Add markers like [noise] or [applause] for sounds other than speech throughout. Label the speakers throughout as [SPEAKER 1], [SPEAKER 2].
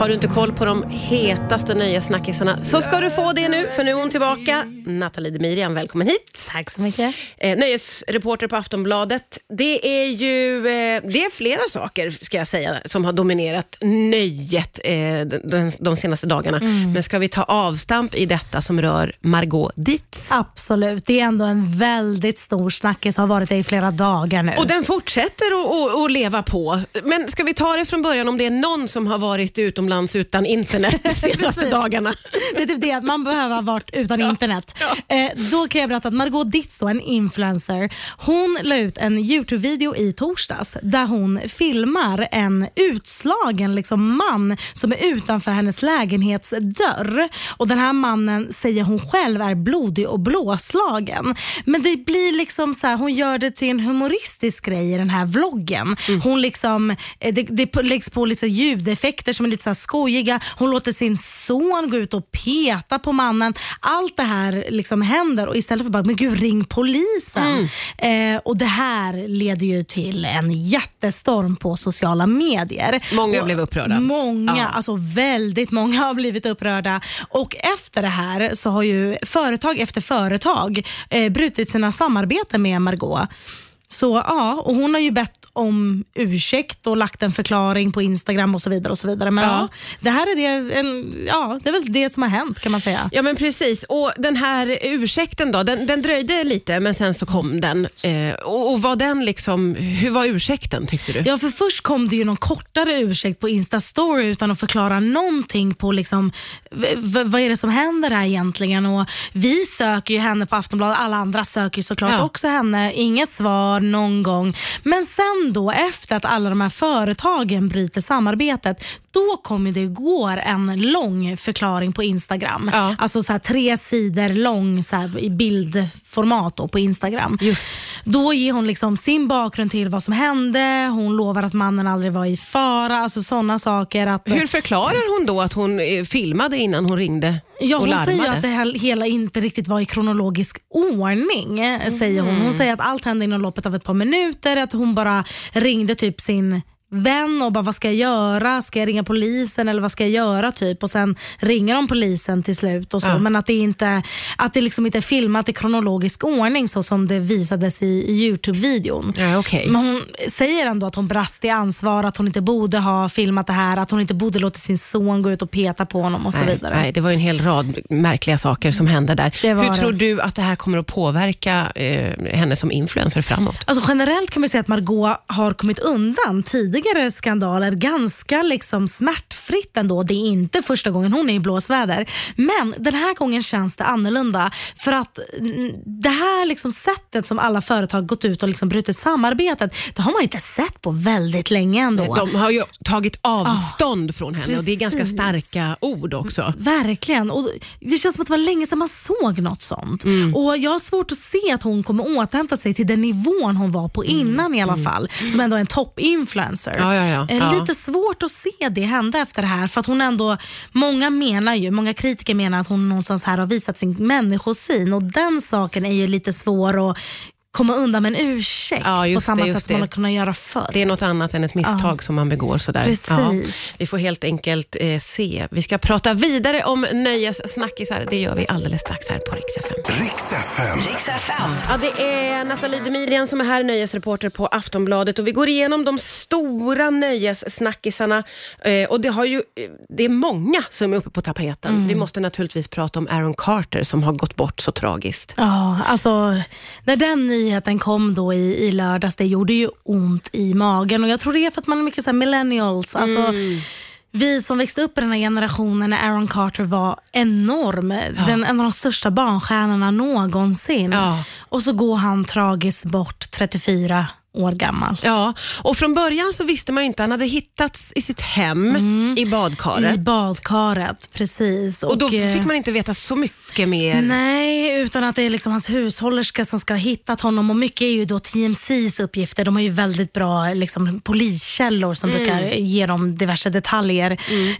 [SPEAKER 1] Har du inte koll på de hetaste nöjessnackisarna så ska du få det nu, för nu är hon tillbaka. Nathalie Demirian, välkommen hit.
[SPEAKER 2] Tack så mycket.
[SPEAKER 1] Eh, nöjesreporter på Aftonbladet. Det är ju eh, det är flera saker, ska jag säga, som har dominerat nöjet eh, de, de senaste dagarna. Men ska vi ta avstamp i detta som rör Margot Dietz?
[SPEAKER 2] Absolut. Det är ändå en väldigt stor snackis, har varit det i flera dagar nu.
[SPEAKER 1] Och den fortsätter att- leva på. Men ska vi ta det från början om det är någon som har varit utomlands utan internet de [laughs] senaste dagarna?
[SPEAKER 2] Det är typ det, att man behöver ha varit utan internet. Eh, då kan jag berätta att Margot Dietz, då, en influencer, hon la ut en YouTube-video i torsdags där hon filmar en utslagen liksom, man som är utanför hennes lägenhetsdörr. Och Den här mannen säger hon själv är blodig och blåslagen. Men det blir liksom så här, hon gör det till en humoristisk grej i den här vloggen. Hon liksom, eh, det, det läggs på lite ljudeffekter som är lite så skojiga. Hon låter sin son gå ut och peta på mannen. Allt det här liksom händer och istället för bara, men gud ring polisen. Eh, och Det här leder ju till en jättestorm på sociala medier.
[SPEAKER 1] Många
[SPEAKER 2] Och
[SPEAKER 1] blev upprörda.
[SPEAKER 2] Många,
[SPEAKER 1] Ja.
[SPEAKER 2] alltså väldigt många har blivit upprörda. Och efter det här så har ju företag efter företag eh, brutit sina samarbeten med Margot. Så ja, och hon har ju bett om ursäkt och lagt en förklaring på Instagram och så vidare. och så vidare. Men
[SPEAKER 1] Ja.
[SPEAKER 2] ja. det här är, det, en, ja, det är väl det som har hänt kan man säga.
[SPEAKER 1] Ja men precis, och den här ursäkten då, den, den dröjde lite men sen så kom den. Eh, och, och var den liksom, hur var ursäkten tyckte du?
[SPEAKER 2] Ja, för först kom det ju någon kortare ursäkt på Insta-story utan att förklara någonting på liksom, vad är det som händer här egentligen. Och vi söker ju henne på Aftonbladet, alla andra söker såklart
[SPEAKER 1] Ja.
[SPEAKER 2] också henne. Inget svar någon gång. Men sen då, efter att alla de här företagen bryter samarbetet, då kommer det igår en lång förklaring på Instagram.
[SPEAKER 1] Ja.
[SPEAKER 2] Alltså så här, tre sidor lång så här, i bildformat då, på Instagram.
[SPEAKER 1] Just.
[SPEAKER 2] Då ger hon liksom sin bakgrund till vad som hände, hon lovar att mannen aldrig var i fara, alltså sådana saker. Att,
[SPEAKER 1] Hur förklarar hon då att hon eh, filmade innan hon ringde
[SPEAKER 2] ja,
[SPEAKER 1] och
[SPEAKER 2] hon säger att det här, hela inte riktigt var i kronologisk ordning. eh, säger hon. Hon säger att allt hände inom loppet av ett par minuter, att hon bara ringde typ sin vän och bara vad ska jag göra? Ska jag ringa polisen eller vad ska jag göra? typ Och Sen ringer de polisen till slut och så.
[SPEAKER 1] Ja.
[SPEAKER 2] Men att det, inte, att det liksom inte är filmat i kronologisk ordning så som det visades i, i Youtube-videon.
[SPEAKER 1] Ja, okej.
[SPEAKER 2] Men hon säger ändå att hon brast i ansvar, att hon inte borde ha filmat det här, att hon inte borde låta sin son gå ut och peta på honom och så
[SPEAKER 1] Nej,
[SPEAKER 2] vidare.
[SPEAKER 1] nej, det var en hel rad märkliga saker som hände där. Hur
[SPEAKER 2] det.
[SPEAKER 1] tror du att det här kommer att påverka eh, henne som influencer framåt?
[SPEAKER 2] Alltså generellt kan man säga att Margot har kommit undan tidigare skandaler ganska liksom smärtfritt ändå. Det är inte första gången hon är i blåsväder. Men den här gången känns det annorlunda. För att mm, det här liksom sättet som alla företag gått ut och liksom brutit samarbetet, det har man inte sett på väldigt länge ändå.
[SPEAKER 1] De har ju tagit avstånd från henne och det är ganska
[SPEAKER 2] precis.
[SPEAKER 1] starka ord också.
[SPEAKER 2] Verkligen. Och det känns som att det var länge sedan man såg något sånt.
[SPEAKER 1] Mm.
[SPEAKER 2] Och Jag har svårt att se att hon kommer återhämta sig till den nivån hon var på innan i alla fall. Som ändå är en toppinfluencer.
[SPEAKER 1] Ja, ja, ja.
[SPEAKER 2] Eh,
[SPEAKER 1] Ja.
[SPEAKER 2] Lite svårt att se det hända efter det här. För att hon ändå, många menar ju, många kritiker menar att hon någonstans här har visat sin människosyn och den saken är ju lite svår att komma undan med en ursäkt
[SPEAKER 1] Ja,
[SPEAKER 2] på samma
[SPEAKER 1] det, just
[SPEAKER 2] sätt som man har kunnat göra förr.
[SPEAKER 1] Det är något annat än ett misstag som man begår. Sådär.
[SPEAKER 2] Precis.
[SPEAKER 1] Vi får helt enkelt eh, se. Vi ska prata vidare om nöjessnackisar. Det gör vi alldeles strax här på Rix FM. Ja, det är Nathalie Demirian som är här, nöjesreporter på Aftonbladet. Och vi går igenom de stora nöjessnackisarna. Eh, och det, har ju, eh, det är många som är uppe på tapeten. Vi måste naturligtvis prata om Aaron Carter som har gått bort så tragiskt.
[SPEAKER 2] Ja, alltså när den nyheten kom då i, i lördags, det gjorde ju ont i magen och jag tror det är för att man är mycket så millennials. Alltså,
[SPEAKER 1] Mm.
[SPEAKER 2] Vi som växte upp i den här generationen när Aaron Carter var enorm, den, en av de största barnstjärnorna någonsin.
[SPEAKER 1] Ja.
[SPEAKER 2] Och så går han tragiskt bort 34 år gammal.
[SPEAKER 1] Ja, och från början så visste man inte, han hade hittats i sitt hem i badkaret.
[SPEAKER 2] I badkaret, precis.
[SPEAKER 1] och då
[SPEAKER 2] eh,
[SPEAKER 1] fick man inte veta så mycket mer.
[SPEAKER 2] Nej, utan att det är liksom hans hushållerska som ska ha hittat honom och mycket är ju då TMCs uppgifter. De har ju väldigt bra liksom, poliskällor som brukar ge dem diverse detaljer.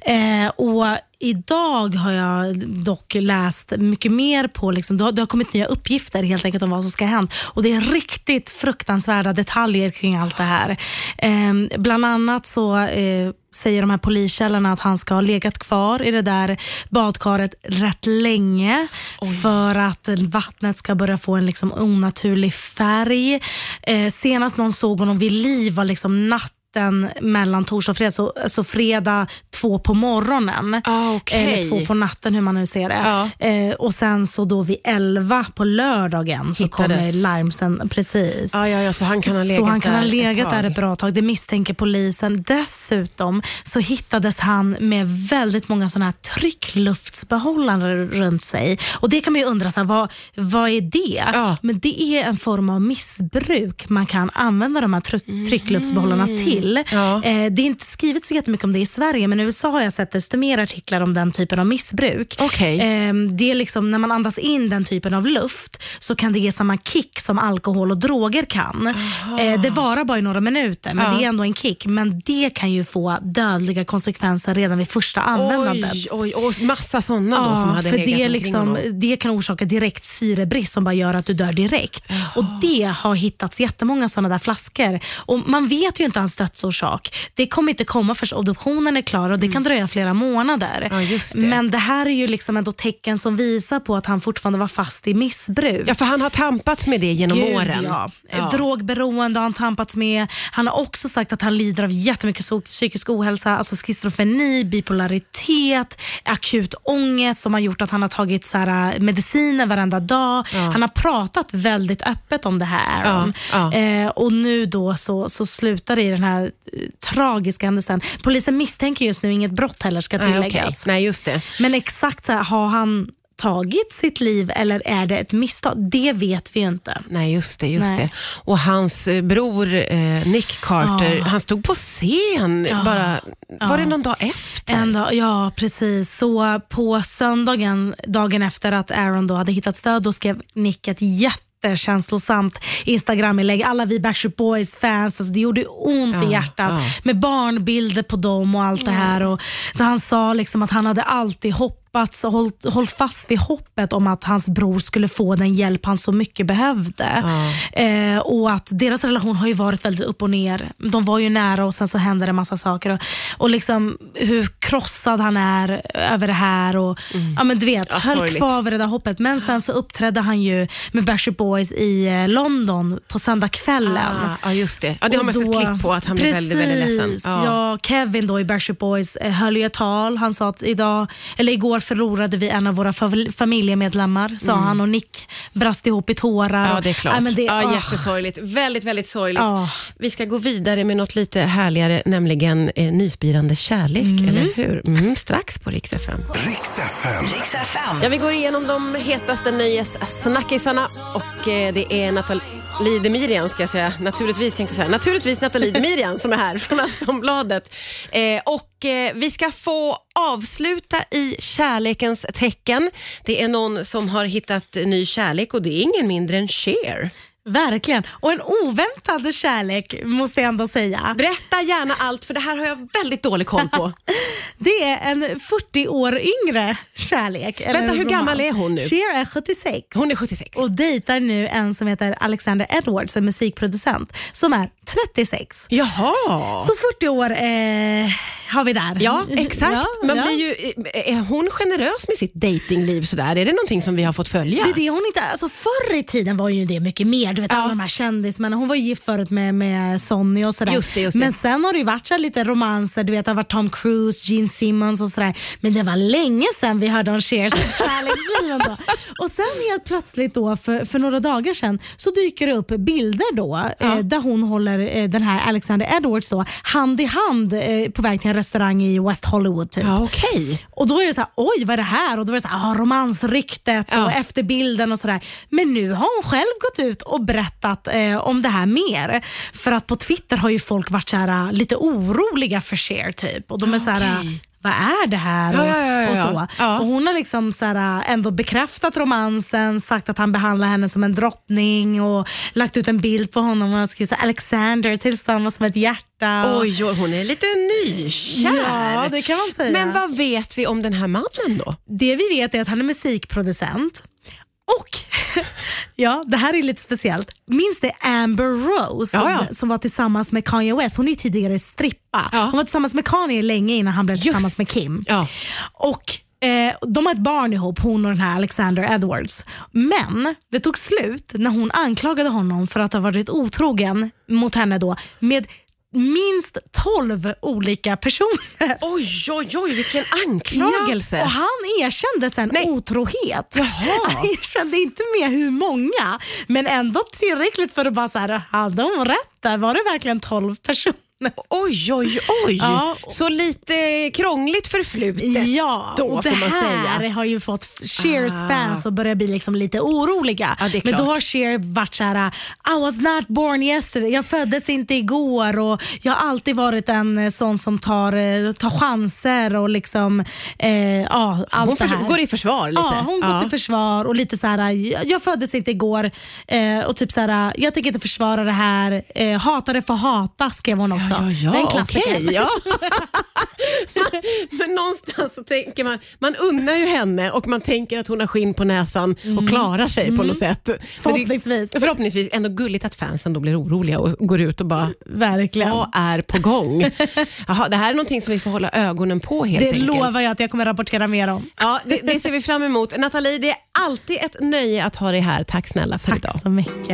[SPEAKER 2] Eh, och idag har jag dock läst mycket mer på, liksom, det, har, det har kommit nya uppgifter helt enkelt om vad som ska ha hänt. Och det är riktigt fruktansvärda detaljer kring allt det här. Eh, bland annat så eh, säger de här poliskällorna att han ska ha legat kvar i det där badkaret rätt länge Oj. för att vattnet ska börja få en liksom onaturlig färg. Eh, senast någon såg honom vid liv var liksom natt natten mellan torsdag och fredag, så, så fredag två på morgonen.
[SPEAKER 1] Ah, okay.
[SPEAKER 2] Eller två på natten hur man nu ser det. Ah. Eh, och sen så då vid elva på lördagen så kommer larmsen. Precis.
[SPEAKER 1] Ah, ja, ja, så han kan ha legat,
[SPEAKER 2] så han kan
[SPEAKER 1] där,
[SPEAKER 2] ha legat
[SPEAKER 1] ett
[SPEAKER 2] där ett bra tag. Det misstänker polisen. Dessutom så hittades han med väldigt många sådana här tryckluftsbehållare runt sig. Och Det kan man ju undra, så här, vad, vad är det?
[SPEAKER 1] Ja.
[SPEAKER 2] Men det är en form av missbruk man kan använda de här tryck, tryckluftsbehållarna mm. till.
[SPEAKER 1] Ja.
[SPEAKER 2] Eh, det är inte skrivet så jättemycket om det i Sverige, men USA har jag sett desto mer artiklar om den typen av missbruk.
[SPEAKER 1] Okay.
[SPEAKER 2] Eh, det är liksom, när man andas in den typen av luft så kan det ge samma kick som alkohol och droger kan. Eh, det varar bara i några minuter, men ja. det är ändå en kick. Men det kan ju få dödliga konsekvenser redan vid första användandet.
[SPEAKER 1] Oj, oj, och massa sådana ja, som hade
[SPEAKER 2] för
[SPEAKER 1] det,
[SPEAKER 2] liksom, det kan orsaka direkt syrebrist som bara gör att du dör direkt. Och Det har hittats jättemånga sådana där flaskor. Och Man vet ju inte hans dödsorsak. Det kommer inte komma förrän obduktionen är klar och det mm. kan dröja flera månader.
[SPEAKER 1] Ja, det.
[SPEAKER 2] Men det här är ju liksom ändå tecken som visar på att han fortfarande var fast i missbruk.
[SPEAKER 1] Ja, för han har tampats med det genom
[SPEAKER 2] Gud,
[SPEAKER 1] åren.
[SPEAKER 2] Ja. Ja. Drogberoende har han tampats med. Han har också sagt att han lider av jättemycket psykisk ohälsa, alltså schizofreni, bipolaritet, akut ångest som har gjort att han har tagit så här, äh, mediciner varenda dag.
[SPEAKER 1] Ja.
[SPEAKER 2] Han har pratat väldigt öppet om det här Aaron. Eh, och nu då så, så slutar det i den här eh, tragiska händelsen. Polisen misstänker just nu inget brott heller ska tilläggas.
[SPEAKER 1] Nej, okay. Nej just det.
[SPEAKER 2] Men exakt så här, har han tagit sitt liv eller är det ett misstag? Det vet vi ju inte.
[SPEAKER 1] Nej, just det. Just det. Och hans eh, bror eh, Nick Carter, ja. han stod på scen ja. bara, var det någon dag efter?
[SPEAKER 2] En dag, ja, precis. Så på söndagen, dagen efter att Aaron då hade hittat stöd, då skrev Nick ett jätte jättekänslosamt Instagram-inlägg. Alla vi Backstreet Boys-fans, alltså det gjorde ont ja, i hjärtat ja. med barnbilder på dem och allt det här. Och där han sa liksom att han hade alltid hopp hoppats och hållit, hållit fast vid hoppet om att hans bror skulle få den hjälp han så mycket behövde.
[SPEAKER 1] Ja.
[SPEAKER 2] Eh, och att Deras relation har ju varit väldigt upp och ner. De var ju nära och sen så hände det massa saker. Och, och liksom hur krossad han är över det här. Och, mm. ja, men du vet, ja, höll kvar vid det där hoppet. Men sen så uppträdde han ju med Backstreet Boys i eh, London på söndagskvällen.
[SPEAKER 1] Ah, ja, just det. Ja, det har man sett klipp på att han
[SPEAKER 2] blev
[SPEAKER 1] väldigt, väldigt ledsen.
[SPEAKER 2] Ja. ja. Kevin då i Backstreet Boys eh, höll ju ett tal. Han sa att idag, eller igår förlorade vi en av våra familjemedlemmar, sa mm. han och Nick brast ihop i tårar.
[SPEAKER 1] Ja, det är klart.
[SPEAKER 2] Ja, men det,
[SPEAKER 1] ja,
[SPEAKER 2] oh.
[SPEAKER 1] Jättesorgligt. Väldigt, väldigt sorgligt.
[SPEAKER 2] Oh.
[SPEAKER 1] Vi ska gå vidare med något lite härligare, nämligen eh, nyspirande kärlek, mm. eller hur? Mm, strax på Rix FM.
[SPEAKER 3] Rix FM.
[SPEAKER 1] Ja, vi går igenom de hetaste nöjessnackisarna och eh, det är Nathalie Demirian, ska jag säga. Naturligtvis, tänkte jag säga. Naturligtvis Nathalie Demirian som är här från Aftonbladet. Eh, och eh, vi ska få avsluta i kärlekens tecken. Det är någon som har hittat ny kärlek och det är ingen mindre än Cher.
[SPEAKER 2] Verkligen. Och en oväntad kärlek måste jag ändå säga.
[SPEAKER 1] Berätta gärna allt för det här har jag väldigt dålig koll på. [laughs]
[SPEAKER 2] det är en 40 år yngre kärlek.
[SPEAKER 1] Vänta, hur gammal är hon nu?
[SPEAKER 2] Cher är 76.
[SPEAKER 1] Hon är 76.
[SPEAKER 2] Och dejtar nu en som heter Alexander Edwards, en musikproducent, som är 36.
[SPEAKER 1] Jaha.
[SPEAKER 2] Så 40 år eh, har vi där.
[SPEAKER 1] Ja, exakt. [laughs] Ja, Man
[SPEAKER 2] ja.
[SPEAKER 1] Blir ju, är hon generös med sitt datingliv sådär? Är det någonting som vi har fått följa?
[SPEAKER 2] Det är det hon inte alltså Förr i tiden var ju det mycket mer. Du vet, alla de här kändismännen. Hon var gift förut med, med Sonny och sådär.
[SPEAKER 1] Just det, just det.
[SPEAKER 2] Men sen har det ju varit så lite romanser. Du vet, det har varit Tom Cruise, Gene Simmons och sådär. Men det var länge sedan vi hörde om Cher [laughs] kärleksliv. och sen helt plötsligt då, för, för några dagar sedan, så dyker det upp bilder då, eh, där hon håller eh, den här Alexander Edwards då, hand i hand eh, på väg till en restaurang i West Hollywood. Typ.
[SPEAKER 1] Ja, okay.
[SPEAKER 2] Och då är det så här, oj vad är det här? Och då är det så här, ah, romansryktet ja. och efterbilden och sådär. Men nu har hon själv gått ut och berättat eh, om det här mer. För att på Twitter har ju folk varit så här, lite oroliga för Cher typ. Och de är okay. så här, vad är det här? Och-
[SPEAKER 1] ja, ja, ja,
[SPEAKER 2] och, så. Och Hon har liksom så här, ändå bekräftat romansen, sagt att han behandlar henne som en drottning och lagt ut en bild på honom och han Alexander tillsammans som ett hjärta. Och-
[SPEAKER 1] Oj, oj, hon är lite nykär.
[SPEAKER 2] Ja, det kan man säga.
[SPEAKER 1] Men vad vet vi om den här mannen då?
[SPEAKER 2] Det vi vet är att han är musikproducent. Och, [laughs] ja det här är lite speciellt, minns det Amber Rose
[SPEAKER 1] Ja, ja.
[SPEAKER 2] Som, som var tillsammans med Kanye West? Hon är ju tidigare strippa.
[SPEAKER 1] Ja.
[SPEAKER 2] Hon var tillsammans med Kanye länge innan han blev tillsammans med Kim. Och eh, De har ett barn ihop, hon och den här Alexander Edwards. Men det tog slut när hon anklagade honom för att ha varit otrogen mot henne då med minst 12 olika personer.
[SPEAKER 1] Oj, oj, oj, vilken anklagelse.
[SPEAKER 2] Ja, och han erkände sen
[SPEAKER 1] Nej.
[SPEAKER 2] otrohet.
[SPEAKER 1] Jaha. [laughs]
[SPEAKER 2] Han erkände inte med hur många, men ändå tillräckligt för att bara så här, hade hon rätt där? Var det verkligen 12 personer?
[SPEAKER 1] Oj, oj, oj.
[SPEAKER 2] Ja.
[SPEAKER 1] Så lite krångligt förflutet
[SPEAKER 2] Ja,
[SPEAKER 1] då
[SPEAKER 2] och det
[SPEAKER 1] får man
[SPEAKER 2] här
[SPEAKER 1] säga.
[SPEAKER 2] har ju fått Sheers
[SPEAKER 1] Ah.
[SPEAKER 2] fans att börja bli liksom lite oroliga.
[SPEAKER 1] Ja,
[SPEAKER 2] Men då har Cher varit såhär, I was not born yesterday, jag föddes inte igår och jag har alltid varit en eh, sån som tar, eh, tar chanser och liksom, eh, ja, allt
[SPEAKER 1] Hon
[SPEAKER 2] det här.
[SPEAKER 1] går i försvar lite.
[SPEAKER 2] Ja, hon går till försvar och lite så här. jag, jag föddes inte igår eh, och typ så här, jag tänker inte försvara det här. Eh, hata det för hata skrev hon också.
[SPEAKER 1] Ja, ja,
[SPEAKER 2] Det
[SPEAKER 1] ja
[SPEAKER 2] klassiker.
[SPEAKER 1] okej. ja. [laughs] Men någonstans så tänker man, man unnar ju henne och man tänker att hon har skinn på näsan och klarar sig på något sätt. Men det-
[SPEAKER 2] Mm. Förhoppningsvis.
[SPEAKER 1] Förhoppningsvis. Ändå gulligt att fansen då blir oroliga och går ut och bara,
[SPEAKER 2] Verkligen.
[SPEAKER 1] vad är på gång? [laughs] Jaha, det här är någonting som vi får hålla ögonen på helt
[SPEAKER 2] Det
[SPEAKER 1] enkelt.
[SPEAKER 2] lovar jag att jag kommer rapportera mer om.
[SPEAKER 1] Ja, det, det ser vi fram emot. Nathalie, det är alltid ett nöje att ha dig här. Tack snälla för idag.
[SPEAKER 2] Tack så mycket.